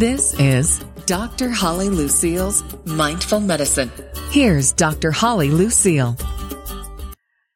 This is Dr. Holly Lucille's Mindful Medicine. Here's Dr. Holly Lucille.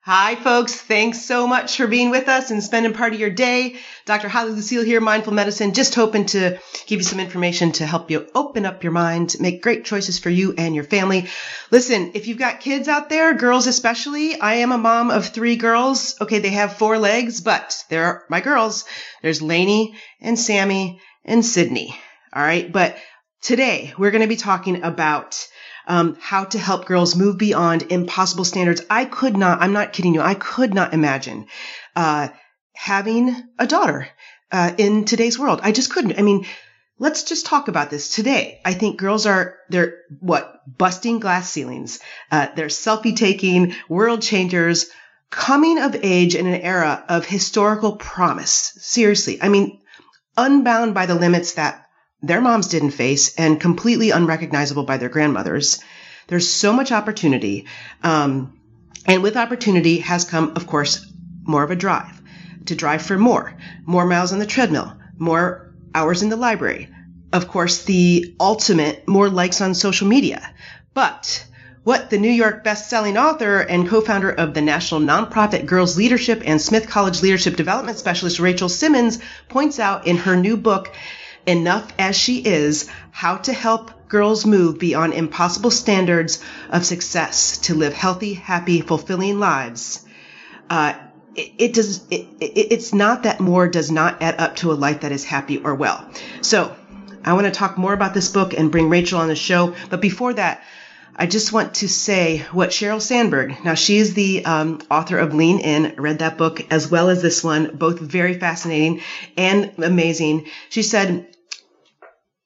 Hi, folks. Thanks so much for being with us and spending part of your day. Dr. Holly Lucille here, Mindful Medicine, just hoping to give you some information to help you open up your mind, make great choices for you and your family. Listen, if you've got kids out there, girls especially, I am a mom of three girls. Okay, they have four legs, but they're my girls. There's Lainey and Sammy and Sydney. All right. But today we're going to be talking about um, how to help girls move beyond impossible standards. I could not, I'm not kidding you, I could not imagine uh, having a daughter uh, in today's world. I just couldn't. I mean, let's just talk about this today. I think girls are, they're what? Busting glass ceilings. Uh, they're selfie taking, world changers, coming of age in an era of historical promise. Seriously. I mean, unbound by the limits that their moms didn't face and completely unrecognizable by their grandmothers. There's so much opportunity. Um, and with opportunity has come, of course, more of a drive to drive for more, more miles on the treadmill, more hours in the library. Of course, the ultimate, more likes on social media. But what the New York best-selling author and co-founder of the national nonprofit Girls Leadership and Smith College Leadership Development Specialist Rachel Simmons points out in her new book, enough as she is, how to help girls move beyond impossible standards of success to live healthy, happy, fulfilling lives. Uh, it, it does. It, it, it's not that more does not add up to a life that is happy or well. So, I want to talk more about this book and bring Rachel on the show. But before that, I just want to say what Sheryl Sandberg, now she is the um, author of Lean In, read that book as well as this one, both very fascinating and amazing. She said,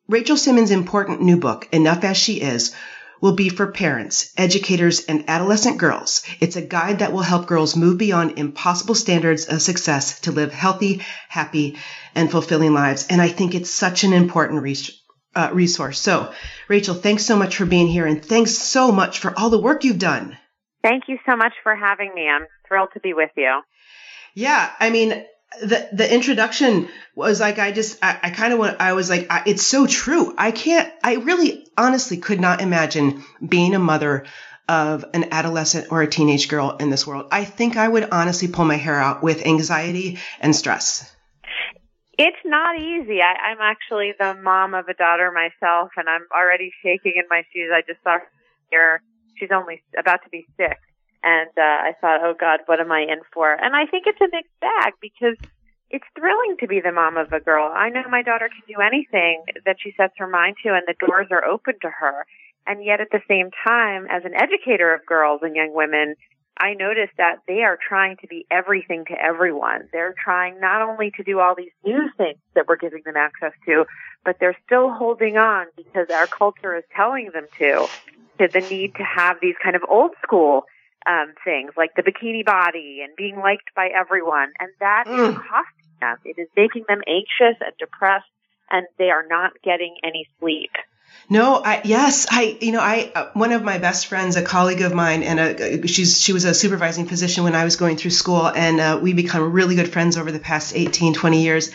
Rachel Simmons' important new book, Enough as She Is, will be for parents, educators, and adolescent girls. It's a guide that will help girls move beyond impossible standards of success to live healthy, happy, and fulfilling lives. And I think it's such an important uh, resource. So, Rachel, thanks so much for being here, and thanks so much for all the work you've done. Thank you so much for having me. I'm thrilled to be with you. Yeah, I mean, the the introduction was like I just I, I kind of I was like I, it's so true. I can't I really honestly could not imagine being a mother of an adolescent or a teenage girl in this world. I think I would honestly pull my hair out with anxiety and stress. It's not easy. I, I'm actually the mom of a daughter myself and I'm already shaking in my shoes. I just saw her she's only about to be six and uh, I thought, oh God, what am I in for? And I think it's a mixed bag because it's thrilling to be the mom of a girl. I know my daughter can do anything that she sets her mind to, and the doors are open to her. And yet, at the same time, as an educator of girls and young women, I notice that they are trying to be everything to everyone. They're trying not only to do all these new things that we're giving them access to, but they're still holding on because our culture is telling them to, to the need to have these kind of old school um, things like the bikini body and being liked by everyone. And that mm. is costing them. It is making them anxious and depressed and they are not getting any sleep. No, I, yes, I, you know, I, uh, one of my best friends, a colleague of mine, and a, she's, she was a supervising physician when I was going through school, and uh, we become really good friends over the past 18, 20 years.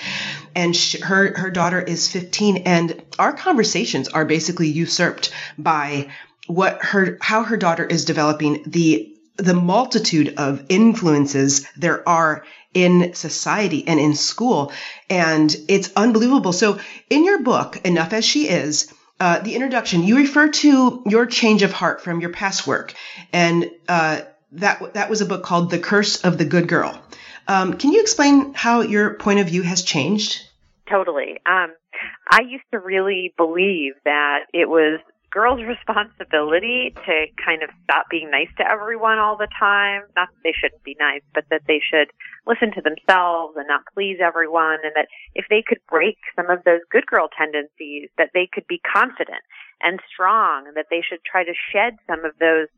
And she, her, her daughter is 15, and our conversations are basically usurped by what her, how her daughter is developing the the multitude of influences there are in society and in school. And it's unbelievable. So in your book, Enough as She Is, uh, the introduction, you refer to your change of heart from your past work. And, uh, that, that was a book called The Curse of the Good Girl. Um, can you explain how your point of view has changed? Totally. Um, I used to really believe that it was girls' responsibility to kind of stop being nice to everyone all the time. Not that they shouldn't be nice, but that they should listen to themselves and not please everyone. And that if they could break some of those good girl tendencies, that they could be confident and strong and that they should try to shed some of those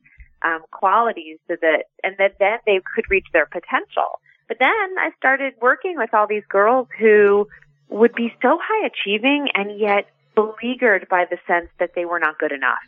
um, qualities so that, and that then they could reach their potential. But then I started working with all these girls who would be so high achieving and yet beleaguered by the sense that they were not good enough.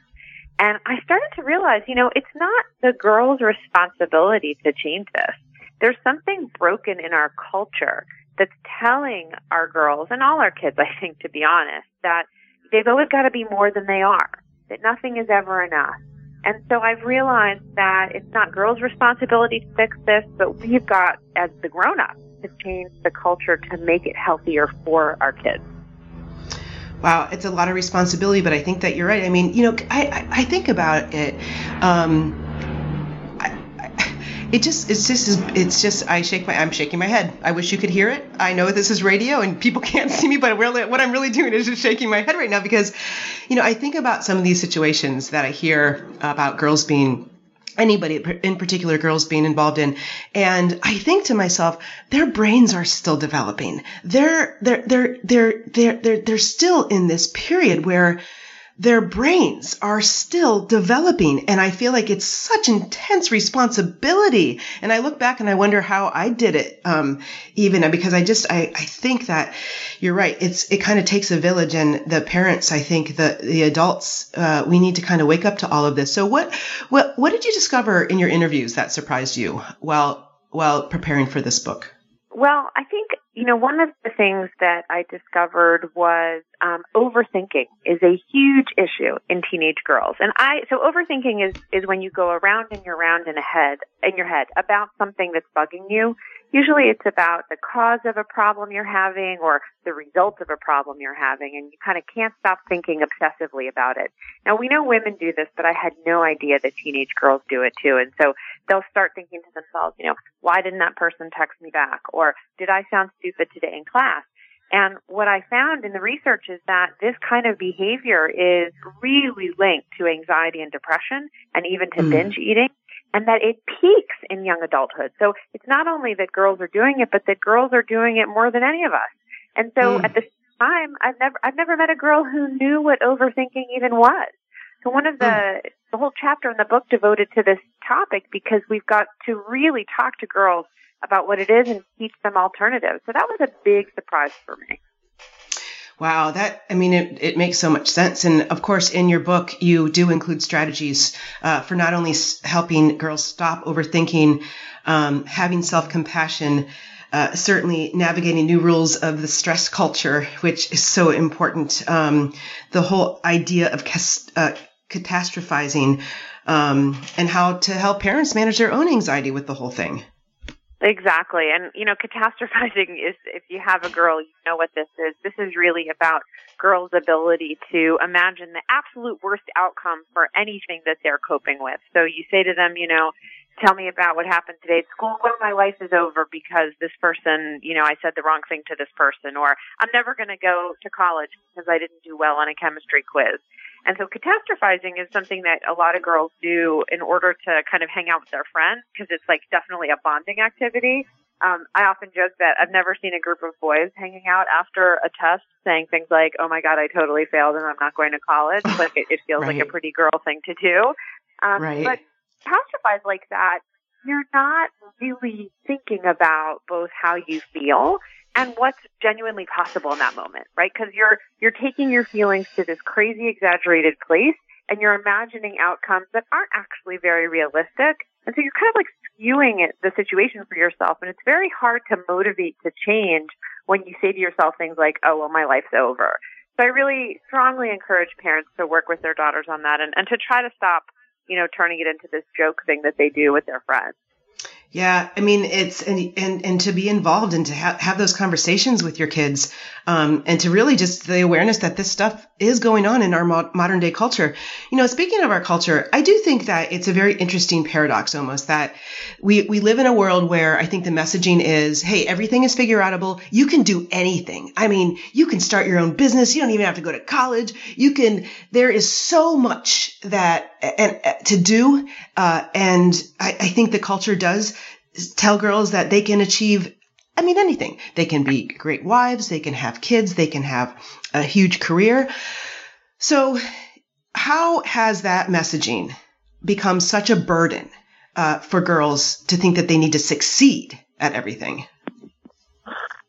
And I started to realize, you know, it's not the girl's responsibility to change this. There's something broken in our culture that's telling our girls and all our kids, I think, to be honest, that they've always got to be more than they are, that nothing is ever enough. And so I've realized that it's not girls' responsibility to fix this, but we've got, as the grown-ups, to change the culture to make it healthier for our kids. Wow, it's a lot of responsibility, but I think that you're right. I mean, you know, I, I, I think about it. Um, it just it's just it's just I shake my I'm shaking my head. I wish you could hear it. I know this is radio and people can't see me, but really what I'm really doing is just shaking my head right now because, you know, I think about some of these situations that I hear about girls being anybody in particular girls being involved in. And i think to myself their brains are still developing. They're they're they're they're they're they're, they're still in this period where their brains are still developing. And I feel like it's such intense responsibility. And I look back and I wonder how I did it, um, even because I just, I, I think that you're right. It's, it kind of takes a village and the parents, I think the, the adults, uh, we need to kind of wake up to all of this. So what, what, what did you discover in your interviews that surprised you while, while preparing for this book? Well, I think you know, one of the things that I discovered was um, overthinking is a huge issue in teenage girls. And I, so overthinking is, is when you go around and you're around in a head, in your head about something that's bugging you. Usually it's about the cause of a problem you're having or the result of a problem you're having and you kind of can't stop thinking obsessively about it. Now we know women do this, but I had no idea that teenage girls do it too. And so they'll start thinking to themselves, you know, why didn't that person text me back? Or did I sound stupid today in class? And what I found in the research is that this kind of behavior is really linked to anxiety and depression and even to mm. binge eating and that it peaks in young adulthood. So it's not only that girls are doing it, but that girls are doing it more than any of us. And so mm. at the time, I've never, I've never met a girl who knew what overthinking even was. So one of the, mm. the whole chapter in the book devoted to this topic because we've got to really talk to girls about what it is and teach them alternatives. So that was a big surprise for me. Wow, that I mean, it, it makes so much sense. And of course, in your book, you do include strategies uh, for not only helping girls stop overthinking, um, having self compassion, uh, certainly navigating new rules of the stress culture, which is so important. Um, the whole idea of uh, catastrophizing um, and how to help parents manage their own anxiety with the whole thing. Exactly. And, you know, catastrophizing is, if you have a girl, you know what this is. This is really about girls' ability to imagine the absolute worst outcome for anything that they're coping with. So you say to them, you know, tell me about what happened today at school. Well, my life is over because this person, you know, I said the wrong thing to this person, or I'm never going to go to college because I didn't do well on a chemistry quiz. And so catastrophizing is something that a lot of girls do in order to kind of hang out with their friends because it's like definitely a bonding activity. Um, I often joke that I've never seen a group of boys hanging out after a test saying things like, "Oh my God, I totally failed and I'm not going to college." Like it, it feels right. like a pretty girl thing to do. Um, right. But catastrophize like that, you're not really thinking about both how you feel and what's genuinely possible in that moment, right? Because you're you're taking your feelings to this crazy exaggerated place and you're imagining outcomes that aren't actually very realistic. And so you're kind of like skewing it, the situation for yourself. And it's very hard to motivate to change when you say to yourself things like, oh, well, my life's over. So I really strongly encourage parents to work with their daughters on that and, and to try to stop you know, turning it into this joke thing that they do with their friends. Yeah, I mean, it's and and, and to be involved and to ha- have those conversations with your kids, um, and to really just the awareness that this stuff is going on in our mo- modern day culture. You know, speaking of our culture, I do think that it's a very interesting paradox almost that we we live in a world where I think the messaging is, hey, everything is figure outable. You can do anything. I mean, you can start your own business. You don't even have to go to college. You can. There is so much that and uh, to do, uh, and I, I think the culture does tell girls that they can achieve I mean, anything. They can be great wives, they can have kids, they can have a huge career. So, how has that messaging become such a burden uh, for girls to think that they need to succeed at everything?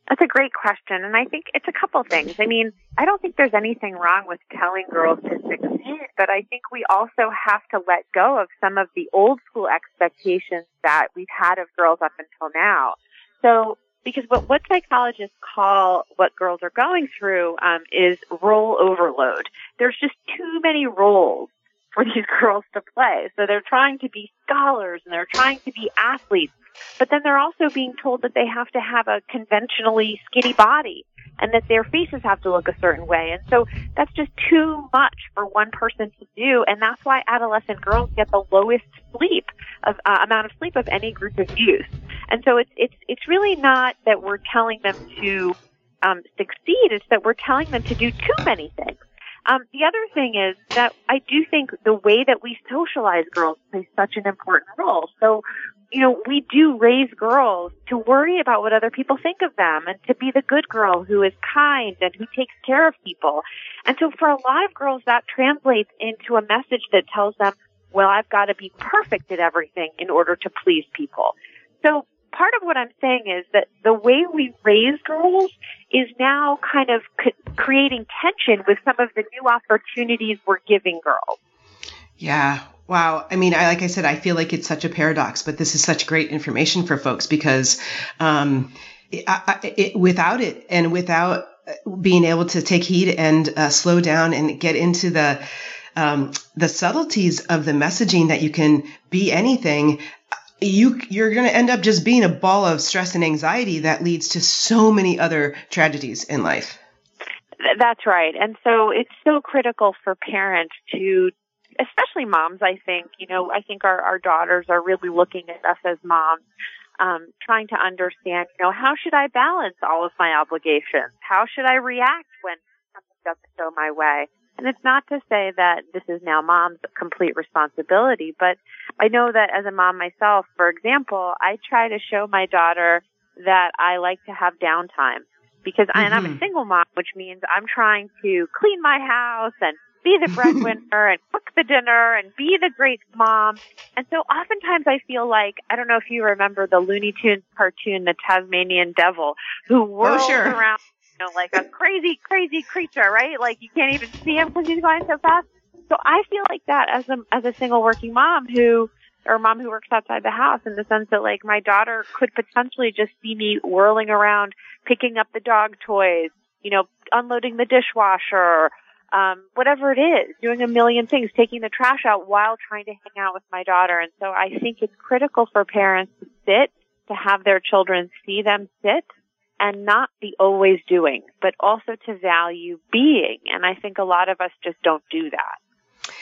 That's a great question. And I think it's a couple things. I mean, I don't think there's anything wrong with telling girls to succeed, but I think we also have to let go of some of the old school expectations that we've had of girls up until now. So because what, what psychologists call what girls are going through um, is role overload. There's just too many roles for these girls to play. So they're trying to be scholars and they're trying to be athletes, but then they're also being told that they have to have a conventionally skinny body and that their faces have to look a certain way. And so that's just too much for one person to do. And that's why adolescent girls get the lowest sleep of uh, amount of sleep of any group of youth. And so it's, it's, it's really not that we're telling them to um, succeed. It's that we're telling them to do too many things. Um, the other thing is that I do think the way that we socialize girls plays such an important role. So you know, we do raise girls to worry about what other people think of them and to be the good girl who is kind and who takes care of people. And so for a lot of girls, that translates into a message that tells them, well, I've got to be perfect at everything in order to please people. So part of what I'm saying is that the way we raise girls is now kind of creating tension with some of the new opportunities we're giving girls. Yeah. Wow. I mean, I, like I said, I feel like it's such a paradox, but this is such great information for folks because, um, it, I, it, without it and without being able to take heed and uh, slow down and get into the, um, the subtleties of the messaging that you can be anything, you you're going to end up just being a ball of stress and anxiety that leads to so many other tragedies in life. That's right. And so it's so critical for parents to especially moms, I think, you know, I think our, our daughters are really looking at us as moms, um, trying to understand, you know, how should I balance all of my obligations? How should I react when something doesn't go my way? And it's not to say that this is now mom's complete responsibility, but I know that as a mom myself, for example, I try to show my daughter that I like to have downtime because mm-hmm. I, and I'm a mm-hmm. single mom, which means I'm trying to clean my house and be the breadwinner and cook the dinner and be the great mom. And so oftentimes I feel like, I don't know if you remember the Looney Tunes cartoon, The Tasmanian Devil, who whirls oh, sure. around, you know, like a crazy, crazy creature, right? Like you can't even see him because he's going so fast. So I feel like that as a, as a single working mom who, or mom who works outside the house in the sense that like my daughter could potentially just see me whirling around, picking up the dog toys, you know, unloading the dishwasher, um, whatever it is, doing a million things, taking the trash out while trying to hang out with my daughter. And so I think it's critical for parents to sit, to have their children see them sit and not be always doing, but also to value being. And I think a lot of us just don't do that.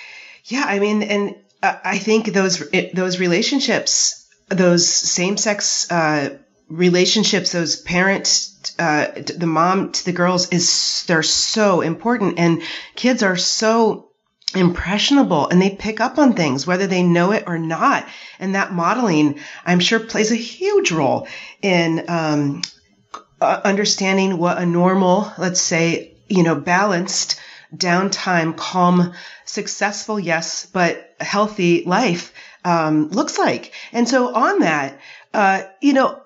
Yeah, I mean, and I think those those relationships, those same sex uh, relationships, those parent, uh, the mom to the girls is, they're so important and kids are so impressionable and they pick up on things whether they know it or not. And that modeling, I'm sure plays a huge role in, um, uh, understanding what a normal, let's say, you know, balanced, downtime, calm, successful, yes, but healthy life um, looks like. And so on that, uh, you know,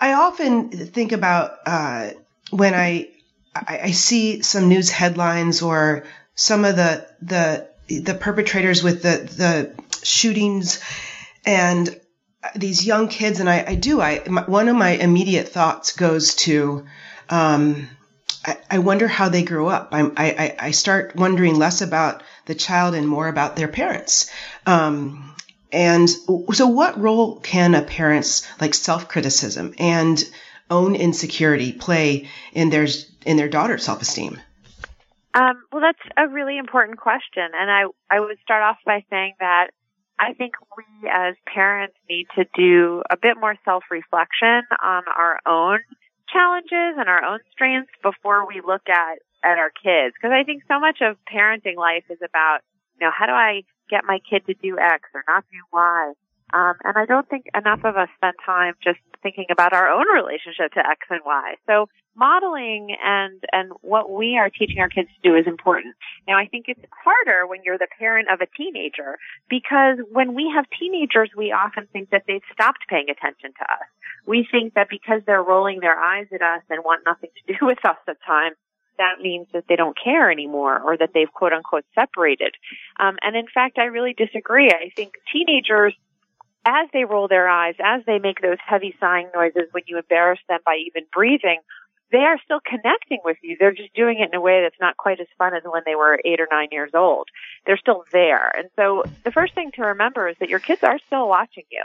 I often think about uh, when I, I, I see some news headlines or some of the the the perpetrators with the the shootings and these young kids, and I, I do. I my, one of my immediate thoughts goes to. Um, I, I wonder how they grew up. I, I, I start wondering less about the child and more about their parents. Um, and so what role can a parent's like self-criticism and own insecurity play in their in their daughter's self-esteem? Um, well, that's a really important question, and I I would start off by saying that I think we as parents need to do a bit more self-reflection on our own challenges and our own strengths before we look at at our kids, because I think so much of parenting life is about you know how do I get my kid to do X or not do Y. Um, and I don't think enough of us spend time just thinking about our own relationship to X and Y. So modeling and, and what we are teaching our kids to do is important. Now I think it's harder when you're the parent of a teenager because when we have teenagers, we often think that they've stopped paying attention to us. We think that because they're rolling their eyes at us and want nothing to do with us at times, that means that they don't care anymore or that they've quote unquote separated. Um, and in fact, I really disagree. I think teenagers as they roll their eyes, as they make those heavy sighing noises when you embarrass them by even breathing, they are still connecting with you. They're just doing it in a way that's not quite as fun as when they were eight or nine years old. They're still there. And so the first thing to remember is that your kids are still watching you.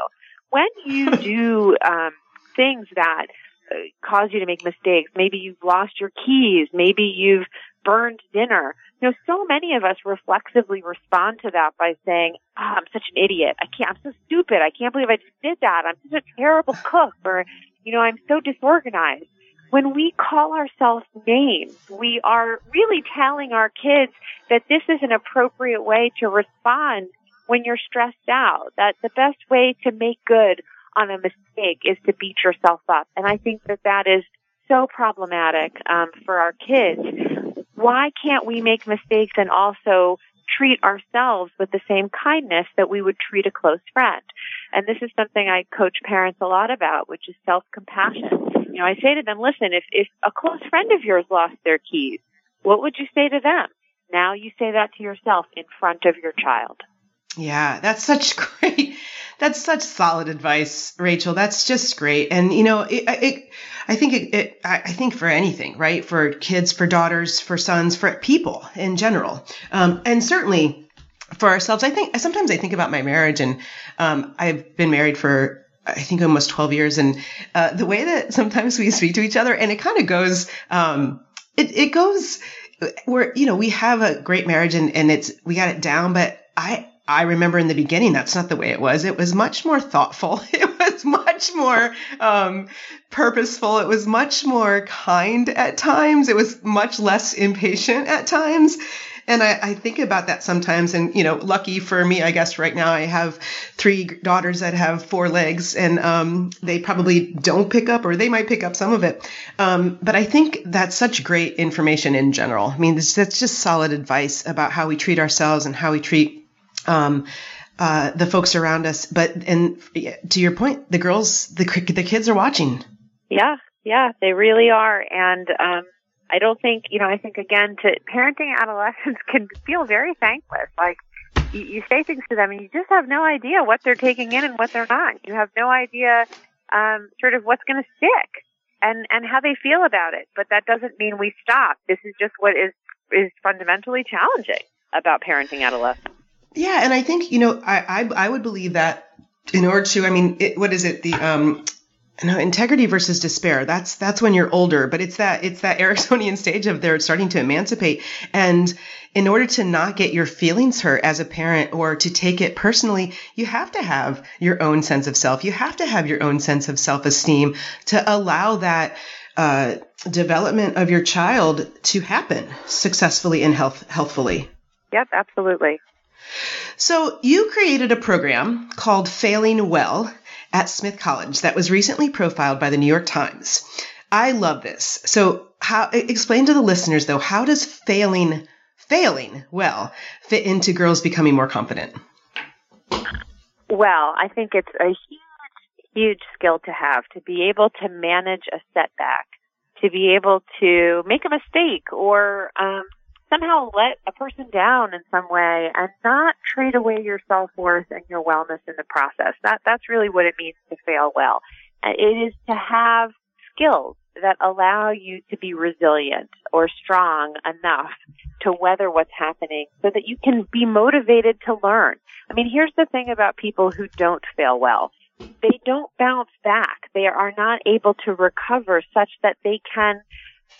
When you do um, things that uh, cause you to make mistakes, maybe you've lost your keys, maybe you've burned dinner. You know, so many of us reflexively respond to that by saying, oh, I'm such an idiot. I can't, I'm so stupid. I can't believe I just did that. I'm such a terrible cook or, you know, I'm so disorganized when we call ourselves names, we are really telling our kids that this is an appropriate way to respond when you're stressed out, that the best way to make good on a mistake is to beat yourself up. And I think that that is so problematic um, for our kids. Why can't we make mistakes and also treat ourselves with the same kindness that we would treat a close friend? And this is something I coach parents a lot about, which is self-compassion you know, I say to them, listen, if, if a close friend of yours lost their keys, what would you say to them? Now you say that to yourself in front of your child. Yeah, that's such great. That's such solid advice, Rachel. That's just great. And you know, it, it I think it, it, I think for anything, right? For kids, for daughters, for sons, for people in general, um, and certainly for ourselves. I think sometimes I think about my marriage, and um, I've been married for I think almost 12 years. And uh, the way that sometimes we speak to each other, and it kind of goes, um, it, it goes where, you know, we have a great marriage and, and it's, we got it down, but I, I remember in the beginning, that's not the way it was. It was much more thoughtful. It was much more um, purposeful. It was much more kind at times. It was much less impatient at times. And I, I, think about that sometimes. And, you know, lucky for me, I guess right now I have three daughters that have four legs and um, they probably don't pick up or they might pick up some of it. Um, but I think that's such great information in general. I mean, that's just solid advice about how we treat ourselves and how we treat um, uh, the folks around us. But, and to your point, the girls, the, the kids are watching. Yeah, yeah, they really are. And, um, I don't think, you know, I think again to parenting adolescents can feel very thankless. Like you, you say things to them and you just have no idea what they're taking in and what they're not. You have no idea, um, sort of what's going to stick and, and how they feel about it. But that doesn't mean we stop. This is just what is, is fundamentally challenging about parenting adolescents. Yeah. And I think, you know, I, I, I would believe that in order to, I mean, it, what is it? The, um, no, integrity versus despair. That's that's when you're older, but it's that it's that Eriksonian stage of they're starting to emancipate. And in order to not get your feelings hurt as a parent or to take it personally, you have to have your own sense of self. You have to have your own sense of self-esteem to allow that uh, development of your child to happen successfully and health healthfully. Yep, absolutely. So you created a program called Failing Well at Smith College that was recently profiled by the New York Times. I love this. So, how explain to the listeners though, how does failing failing well fit into girls becoming more confident? Well, I think it's a huge, huge skill to have to be able to manage a setback, to be able to make a mistake or um, somehow let a person down in some way and not trade away your self-worth and your wellness in the process. That, that's really what it means to fail well. It is to have skills that allow you to be resilient or strong enough to weather what's happening so that you can be motivated to learn. I mean, here's the thing about people who don't fail well. They don't bounce back. They are not able to recover such that they can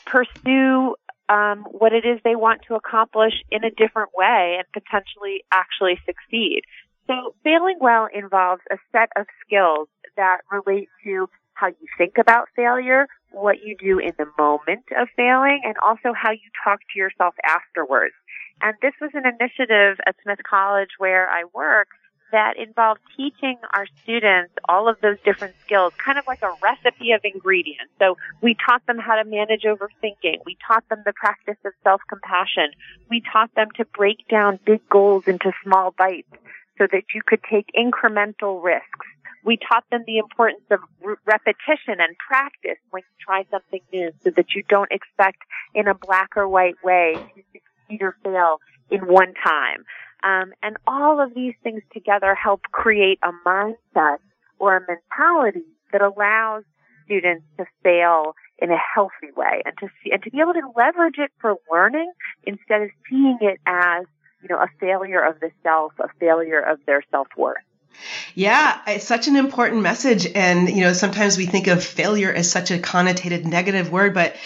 pursue um, what it is they want to accomplish in a different way and potentially actually succeed. So failing well involves a set of skills that relate to how you think about failure, what you do in the moment of failing, and also how you talk to yourself afterwards. And this was an initiative at Smith College where I work that involved teaching our students all of those different skills, kind of like a recipe of ingredients. So we taught them how to manage overthinking. We taught them the practice of self-compassion. We taught them to break down big goals into small bites so that you could take incremental risks. We taught them the importance of re- repetition and practice when you try something new so that you don't expect in a black or white way to succeed or fail in one time. Um, and all of these things together help create a mindset or a mentality that allows students to fail in a healthy way and to see, and to be able to leverage it for learning instead of seeing it as, you know, a failure of the self, a failure of their self-worth. Yeah, it's such an important message. And, you know, sometimes we think of failure as such a connotated negative word, but,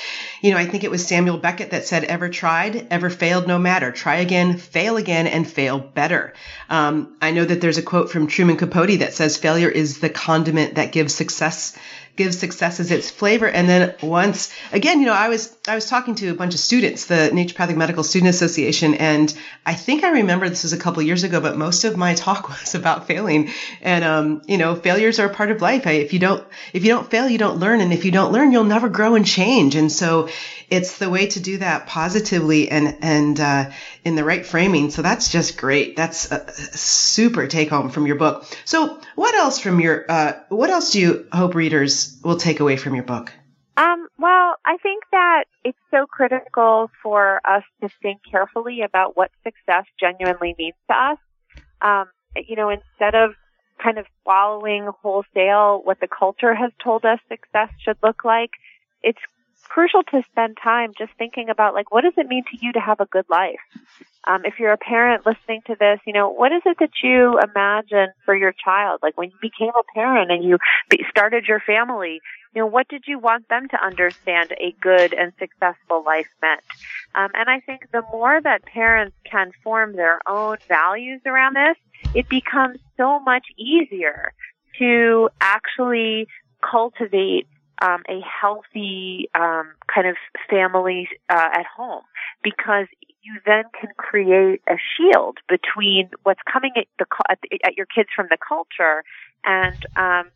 you know, I think it was Samuel Beckett that said, ever tried, ever failed, no matter. Try again, fail again, and fail better. Um, I know that there's a quote from Truman Capote that says, failure is the condiment that gives success gives successes its flavor. And then once again, you know, I was I was talking to a bunch of students, the Naturopathic Medical Student Association, and I think I remember this was a couple years ago, but most of my talk was about failing. And um, you know, failures are a part of life. If you don't if you don't fail, you don't learn, and if you don't learn, you'll never grow and change. And so it's the way to do that positively and and uh, in the right framing. So that's just great. That's a super take home from your book. So what else from your uh, what else do you hope readers will take away from your book? Um, well, I think that it's so critical for us to think carefully about what success genuinely means to us. Um, you know, instead of kind of following wholesale what the culture has told us success should look like, it's crucial to spend time just thinking about like what does it mean to you to have a good life? Um, if you're a parent listening to this you know what is it that you imagine for your child? Like when you became a parent and you started your family you know what did you want them to understand a good and successful life meant? Um, and i think the more that parents can form their own values around this it becomes so much easier to actually cultivate um, a healthy um, kind of family uh, at home because you then can create a shield between what's coming at, the, at, your kids from the culture and um,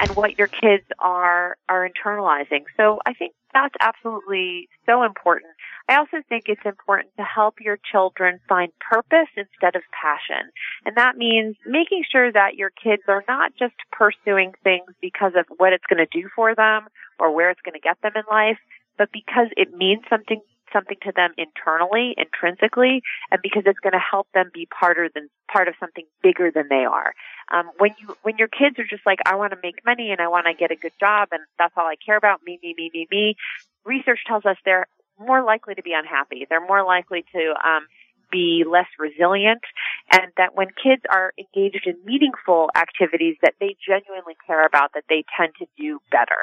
and what your kids are are internalizing. So I think that's absolutely so important. I also think it's important to help your children find purpose instead of passion. And that means making sure that your kids are not just pursuing things because of what it's going to do for them or where it's going to get them in life, but because it means something something to them internally, intrinsically, and because it's going to help them be part of than part of something bigger than they are. Um, when you when your kids are just like, I want to make money and I want to get a good job and that's all I care about, me, me, me, me, me. Research tells us they're more likely to be unhappy. They're more likely to um, be less resilient, and that when kids are engaged in meaningful activities that they genuinely care about, that they tend to do better.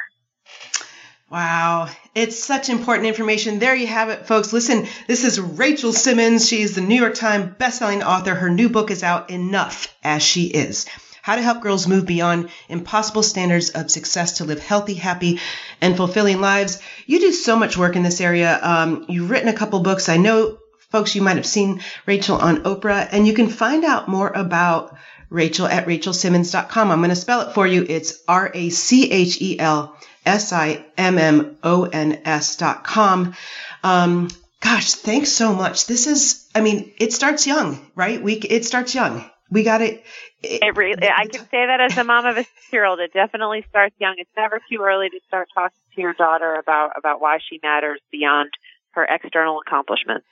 Wow, it's such important information. There you have it, folks. Listen, this is Rachel Simmons. She is the New York Times bestselling author. Her new book is out, Enough as She Is. How to help girls move beyond impossible standards of success to live healthy, happy, and fulfilling lives. You do so much work in this area. Um, you've written a couple books. I know, folks, you might have seen Rachel on Oprah, and you can find out more about Rachel at rachelsimmons.com. I'm going to spell it for you. It's R A C H E L S I M M O N S dot com. Um, gosh, thanks so much. This is, I mean, it starts young, right? We, it starts young we got it. It really, I can say that as a mom of a six-year-old. It definitely starts young. It's never too early to start talking to your daughter about about why she matters beyond her external accomplishments.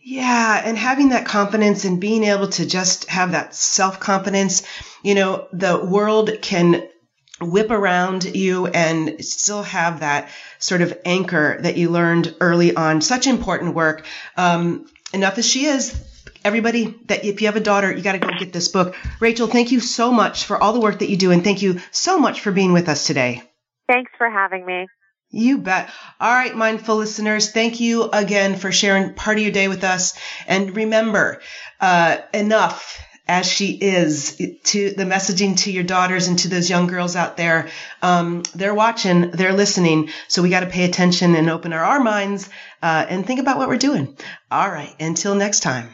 Yeah, and having that confidence and being able to just have that self-confidence. You know, the world can whip around you and still have that sort of anchor that you learned early on. Such important work. Um, enough as she is everybody that if you have a daughter, you got to go get this book. Rachel, thank you so much for all the work that you do, and thank you so much for being with us today. Thanks for having me. You bet. All right, mindful listeners, thank you again for sharing part of your day with us. And remember, uh, enough as she is to the messaging to your daughters and to those young girls out there. Um, they're watching, they're listening. So we got to pay attention and open our, our minds uh, and think about what we're doing. All right. Until next time.